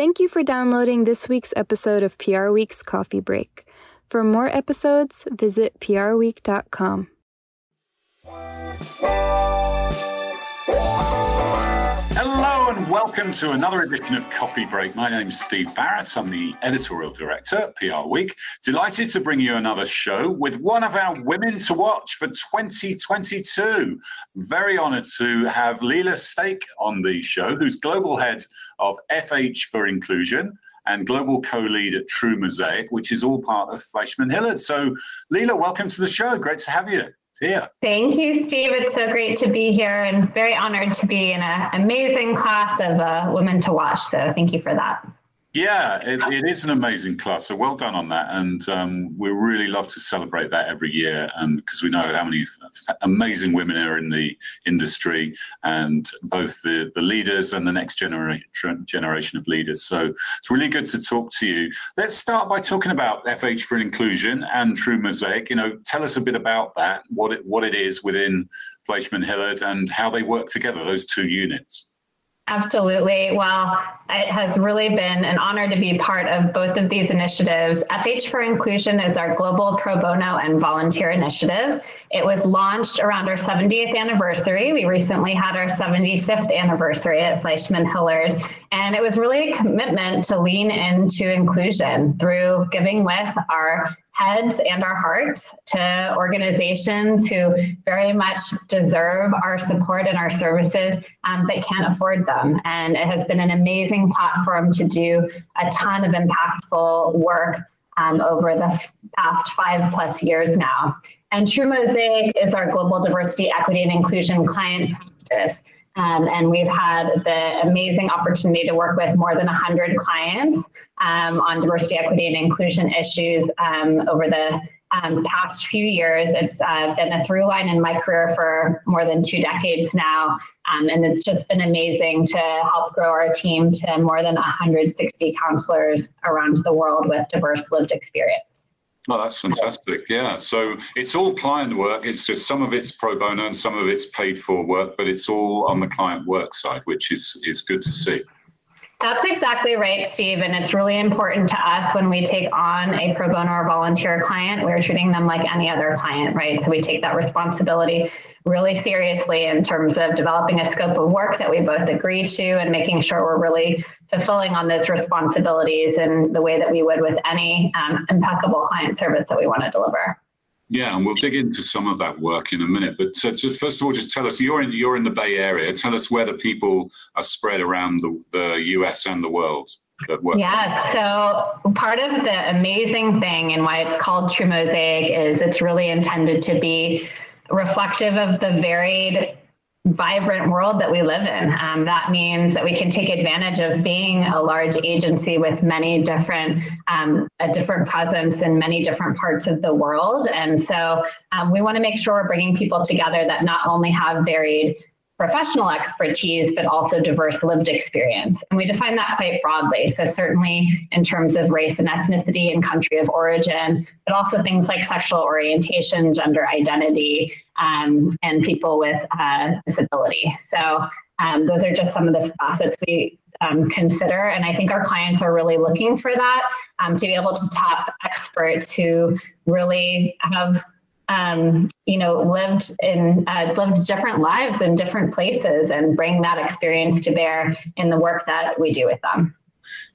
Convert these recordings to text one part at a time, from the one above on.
Thank you for downloading this week's episode of PR Week's Coffee Break. For more episodes, visit prweek.com. welcome to another edition of Coffee Break. My name is Steve Barrett. I'm the editorial director at PR Week. Delighted to bring you another show with one of our women to watch for 2022. Very honored to have Leela Stake on the show, who's global head of FH for Inclusion and global co-lead at True Mosaic, which is all part of FleishmanHillard. So, Leela, welcome to the show. Great to have you. Yeah. Thank you, Steve. It's so great to be here and very honored to be in an amazing class of uh, women to watch. So thank you for that. Yeah, it, it is an amazing class. So well done on that, and um, we really love to celebrate that every year, and because we know how many amazing women are in the industry, and both the the leaders and the next generation generation of leaders. So it's really good to talk to you. Let's start by talking about FH4Inclusion and True Mosaic. You know, tell us a bit about that, what it what it is within FleishmanHillard, and how they work together. Those two units. Absolutely. Well, it has really been an honor to be part of both of these initiatives. FH4Inclusion is our global pro bono and volunteer initiative. It was launched around our 70th anniversary. We recently had our 75th anniversary at FleishmanHillard, and it was really a commitment to lean into inclusion through giving with our heads and our hearts to organizations who very much deserve our support and our services um, but can't afford them. And it has been an amazing platform to do a ton of impactful work um, over the past five plus years now. And True Mosaic is our global diversity, equity, and inclusion client practice. Um, and we've had the amazing opportunity to work with more than 100 clients um, on diversity, equity, and inclusion issues um, over the um, past few years. It's uh, been a through line in my career for more than two decades now. Um, and it's just been amazing to help grow our team to more than 160 counselors around the world with diverse lived experience. Oh, that's fantastic. Yeah. So it's all client work. It's just some of it's pro bono and some of it's paid for work, but it's all on the client work side, which is is good to see. That's exactly right, Steve. And it's really important to us when we take on a pro bono or volunteer client, we're treating them like any other client, right? So we take that responsibility really seriously in terms of developing a scope of work that we both agree to and making sure we're really fulfilling on those responsibilities in the way that we would with any um, impeccable client service that we want to deliver. Yeah, and we'll dig into some of that work in a minute. But uh, just, first of all, just tell us you're in you're in the Bay Area. Tell us where the people are spread around the, the U.S. and the world. Yeah, so part of the amazing thing and why it's called True Mosaic is it's really intended to be reflective of the varied vibrant world that we live in. Um, that means that we can take advantage of being a large agency with many different, um, a different presence in many different parts of the world. And so um, we want to make sure we're bringing people together that not only have varied professional expertise, but also diverse lived experience. And we define that quite broadly. So, certainly in terms of race and ethnicity and country of origin, but also things like sexual orientation, gender identity, um, and people with uh, disability. So, um, those are just some of the facets we um, consider. And I think our clients are really looking for that um, to be able to tap experts who really have um, you know, lived in uh, lived different lives in different places and bring that experience to bear in the work that we do with them.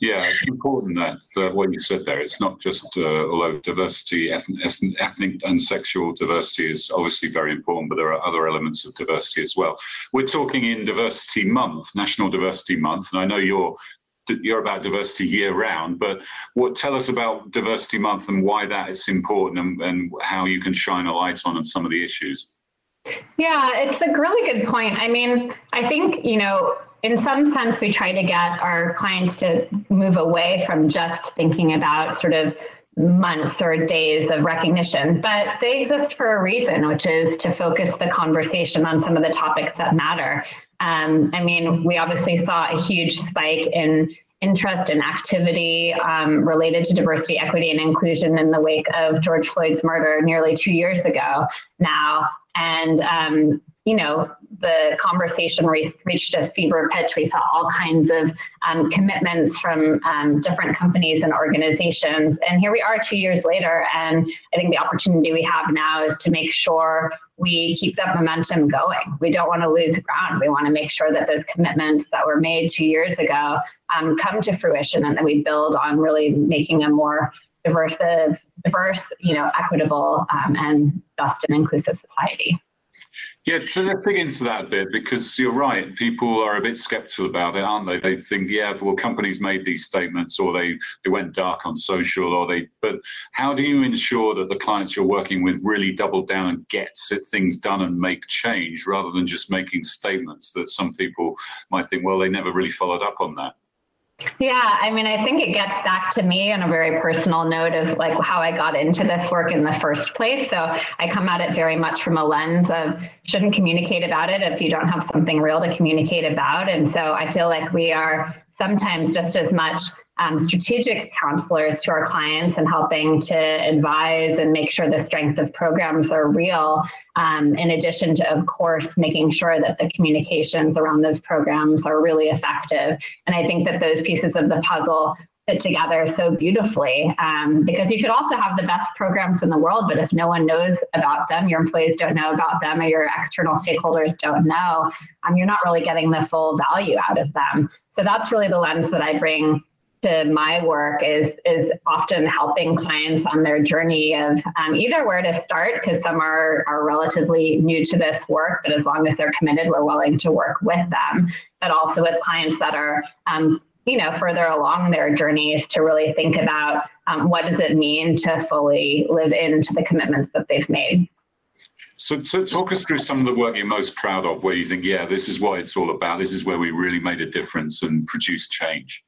Yeah, it's important that what you said there. It's not just uh, although diversity, ethnic, ethnic and sexual diversity is obviously very important, but there are other elements of diversity as well. We're talking in Diversity Month, National Diversity Month, and I know you're you're about diversity year round, but what tell us about Diversity Month and why that is important and, and how you can shine a light on some of the issues. Yeah, it's a really good point. I mean, I think, you know, in some sense, we try to get our clients to move away from just thinking about sort of months or days of recognition, but they exist for a reason, which is to focus the conversation on some of the topics that matter. Um, I mean, we obviously saw a huge spike in interest and activity um, related to diversity, equity, and inclusion in the wake of George Floyd's murder nearly two years ago now. And um, you know, the conversation re- reached a fever pitch. We saw all kinds of um, commitments from um, different companies and organizations. And here we are two years later. And I think the opportunity we have now is to make sure we keep that momentum going. We don't want to lose ground. We want to make sure that those commitments that were made two years ago um, come to fruition and that we build on really making a more diverse, diverse, you know, equitable um, and just and inclusive society. Yeah, so let's dig into that a bit because you're right. People are a bit skeptical about it, aren't they? They think, yeah, well, companies made these statements, or they they went dark on social, or they. But how do you ensure that the clients you're working with really double down and get things done and make change, rather than just making statements that some people might think, well, they never really followed up on that? Yeah, I mean, I think it gets back to me on a very personal note of like how I got into this work in the first place. So I come at it very much from a lens of shouldn't communicate about it if you don't have something real to communicate about. And so I feel like we are sometimes just as much um, strategic counselors to our clients and helping to advise and make sure the strength of programs are real, um, in addition to, of course, making sure that the communications around those programs are really effective. And I think that those pieces of the puzzle fit together so beautifully um, because you could also have the best programs in the world, but if no one knows about them, your employees don't know about them, or your external stakeholders don't know, um, you're not really getting the full value out of them. So that's really the lens that I bring to my work is is often helping clients on their journey of um, either where to start because some are are relatively new to this work but as long as they're committed we're willing to work with them but also with clients that are um, you know further along their journeys to really think about um, what does it mean to fully live into the commitments that they've made. So, so talk us through some of the work you're most proud of where you think yeah this is what it's all about. This is where we really made a difference and produced change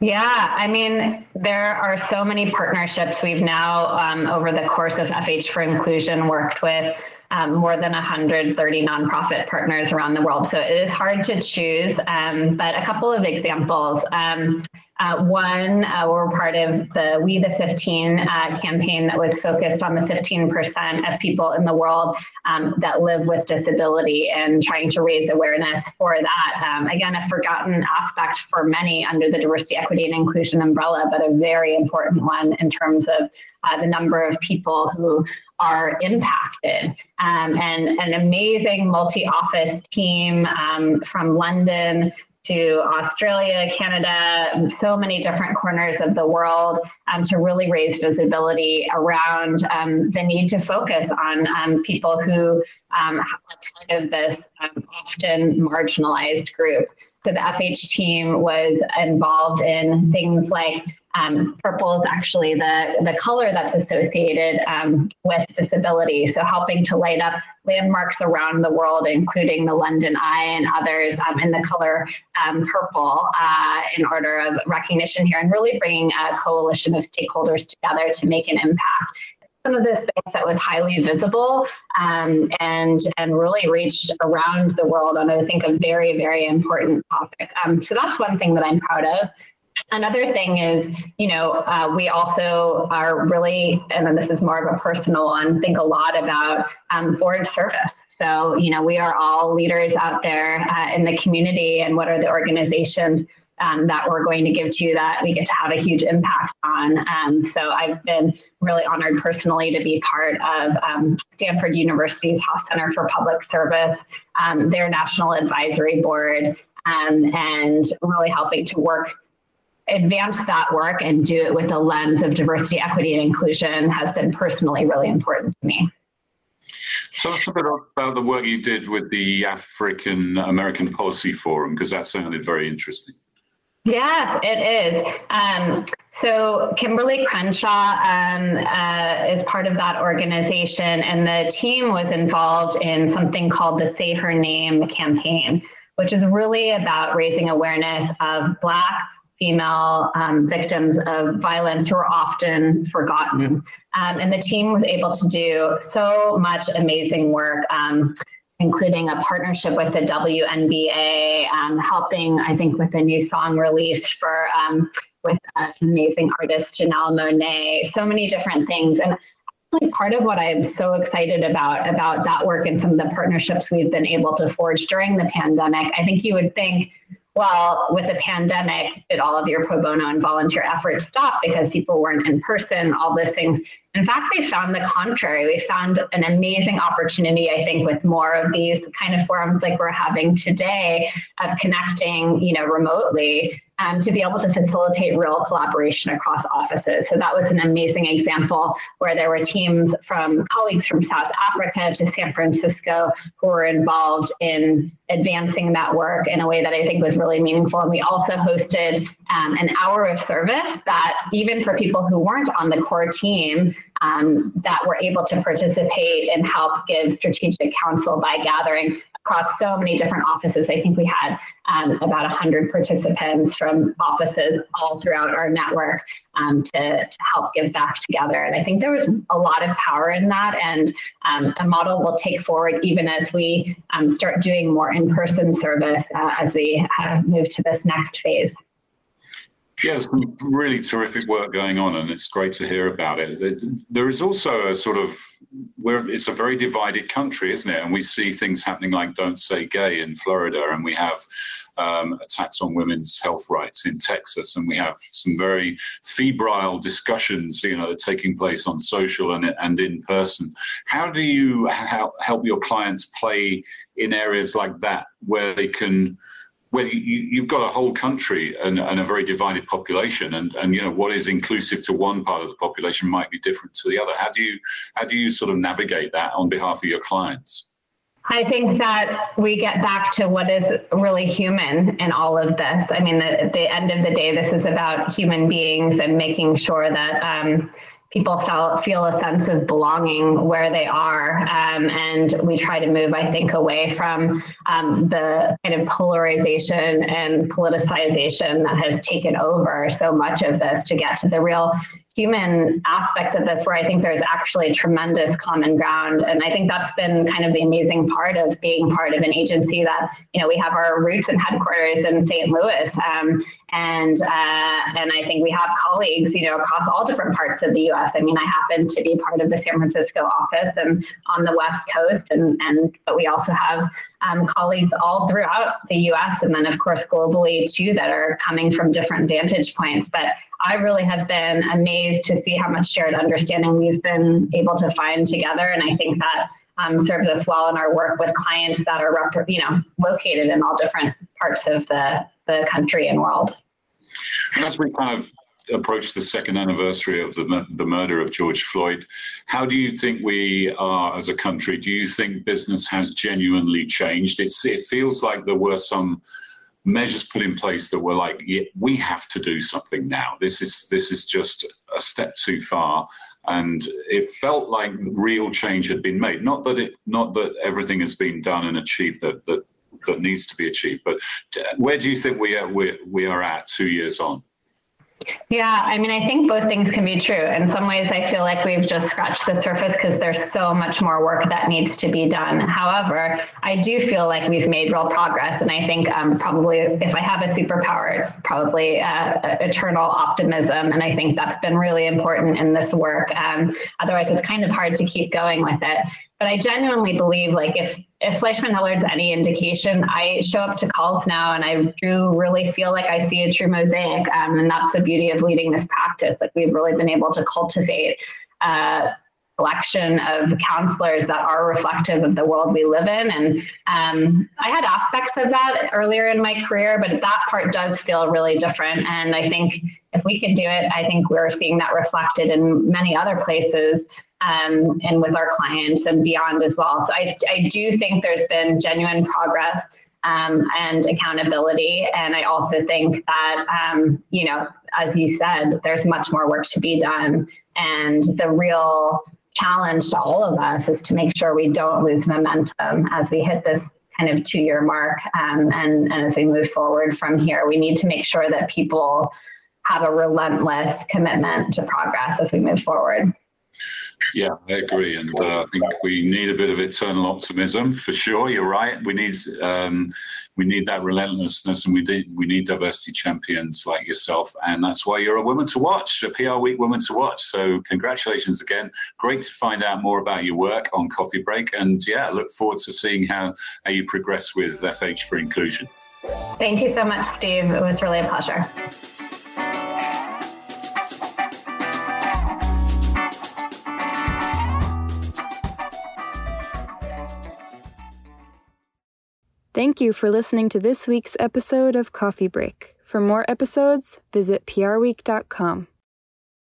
yeah, I mean, there are so many partnerships. We've now, um, over the course of FH4Inclusion, worked with um, more than 130 nonprofit partners around the world. So it is hard to choose, um, but a couple of examples. Um, uh, one, uh, we're part of the We the 15 uh, campaign that was focused on the 15% of people in the world um, that live with disability and trying to raise awareness for that. Um, again, a forgotten aspect for many under the diversity, equity, and inclusion umbrella, but a very important one in terms of uh, the number of people who are impacted. Um, and an amazing multi office team um, from London to Australia, Canada, so many different corners of the world um, to really raise visibility around um, the need to focus on um, people who um, are part of this um, often marginalized group. So the FH team was involved in things like um, purple is actually the, the color that's associated um, with disability. So helping to light up landmarks around the world, including the London Eye and others um, in the color um, purple uh, in order of recognition here and really bringing a coalition of stakeholders together to make an impact one of the things that was highly visible um, and and really reached around the world on I think a very very important topic. Um, so that's one thing that I'm proud of. Another thing is, you know, uh, we also are really, and then this is more of a personal one, think a lot about um, board service. So, you know, we are all leaders out there uh, in the community, and what are the organizations um, that we're going to give to you that we get to have a huge impact on. Um, so I've been really honored personally to be part of um, Stanford University's Haas Center for Public Service, um, their national advisory board, um, and really helping to work advance that work and do it with a lens of diversity, equity, and inclusion has been personally really important to me. Tell us a bit about the work you did with the African American Policy Forum, because that sounded very interesting. Yes, it is. Um, so Kimberlé Crenshaw um, uh, is part of that organization, and the team was involved in something called the Say Her Name campaign, which is really about raising awareness of Black, female um, victims of violence who are often forgotten. Um, and the team was able to do so much amazing work. Um, including a partnership with the WNBA, um, helping, I think, with a new song release for um, with an amazing artist Janelle Monáe, so many different things. And actually, part of what I'm so excited about about that work and some of the partnerships we've been able to forge during the pandemic. I think you would think well, with the pandemic, did all of your pro bono and volunteer efforts stop because people weren't in person, all those things? In fact, we found the contrary. We found an amazing opportunity, I think, with more of these kind of forums like we're having today of connecting, you know, remotely um, to be able to facilitate real collaboration across offices. So that was an amazing example where there were teams from colleagues from South Africa to San Francisco who were involved in advancing that work in a way that I think was really meaningful. And we also hosted um, an hour of service that even for people who weren't on the core team, um, that were able to participate and help give strategic counsel by gathering across so many different offices. I think we had um, about 100 participants from offices all throughout our network um, to, to help give back together. And I think there was a lot of power in that and um, a model we'll take forward even as we um, start doing more in-person service uh, as we uh, move to this next phase. Yeah, some really terrific work going on, and it's great to hear about it. There is also a sort of where it's a very divided country, isn't it? And we see things happening like "Don't Say Gay" in Florida, and we have um, attacks on women's health rights in Texas, and we have some very febrile discussions, you know, taking place on social and and in person. How do you help your clients play in areas like that where they can you, have got a whole country and, and, a very divided population, and, and you know what is inclusive to one part of the population might be different to the other. How do you how do you sort of navigate that on behalf of your clients? I think that we get back to what is really human in all of this. I mean, at the end of the day, this is about human beings and making sure that um, people feel, feel a sense of belonging where they are. Um, and we try to move, I think, away from um, the kind of polarization and politicization that has taken over so much of this to get to the real human aspects of this where I think there's actually tremendous common ground. And I think that's been kind of the amazing part of being part of an agency that, you know, we have our roots and headquarters in St. Louis. Um, and uh, and I think we have colleagues, you know, across all different parts of the US. I mean, I happen to be part of the San Francisco office and on the West Coast, and, and but we also have um, colleagues all throughout the US and then, of course, globally too, that are coming from different vantage points. But I really have been amazed to see how much shared understanding we've been able to find together. And I think that um, serves us well in our work with clients that are, you know, located in all different parts of the, the country and world. And as we kind of approach the second anniversary of the, the murder of George Floyd, how do you think we are as a country? Do you think business has genuinely changed? It's, it feels like there were some measures put in place that were like, yeah, we have to do something now. This is this is just a step too far. And it felt like real change had been made. Not that it, not that everything has been done and achieved that that, that needs to be achieved, but uh, where do you think we are we, we are at two years on? Yeah, I mean, I think both things can be true. In some ways, I feel like we've just scratched the surface because there's so much more work that needs to be done. However, I do feel like we've made real progress. And I think um, probably if I have a superpower, it's probably uh, eternal optimism. And I think that's been really important in this work. Um, otherwise, it's kind of hard to keep going with it. But I genuinely believe like if if FleishmanHillard's any indication, I show up to calls now and I do really feel like I see a true mosaic. Um, and that's the beauty of leading this practice. Like we've really been able to cultivate uh, collection of counselors that are reflective of the world we live in. And um, I had aspects of that earlier in my career, but that part does feel really different. And I think if we can do it, I think we're seeing that reflected in many other places um, and with our clients and beyond as well. So I, I do think there's been genuine progress um, and accountability. And I also think that, um, you know, as you said, there's much more work to be done. And the real challenge to all of us is to make sure we don't lose momentum as we hit this kind of two year mark. Um, and, and as we move forward from here, we need to make sure that people have a relentless commitment to progress as we move forward. Yeah, I agree, and uh, I think we need a bit of eternal optimism for sure. You're right. We need um, we need that relentlessness, and we need we need diversity champions like yourself, and that's why you're a woman to watch, a PR Week woman to watch. So congratulations again. Great to find out more about your work on Coffee Break, and yeah, look forward to seeing how how you progress with FH4Inclusion. Thank you so much, Steve. It was really a pleasure. Thank you for listening to this week's episode of Coffee Break. For more episodes, visit prweek.com.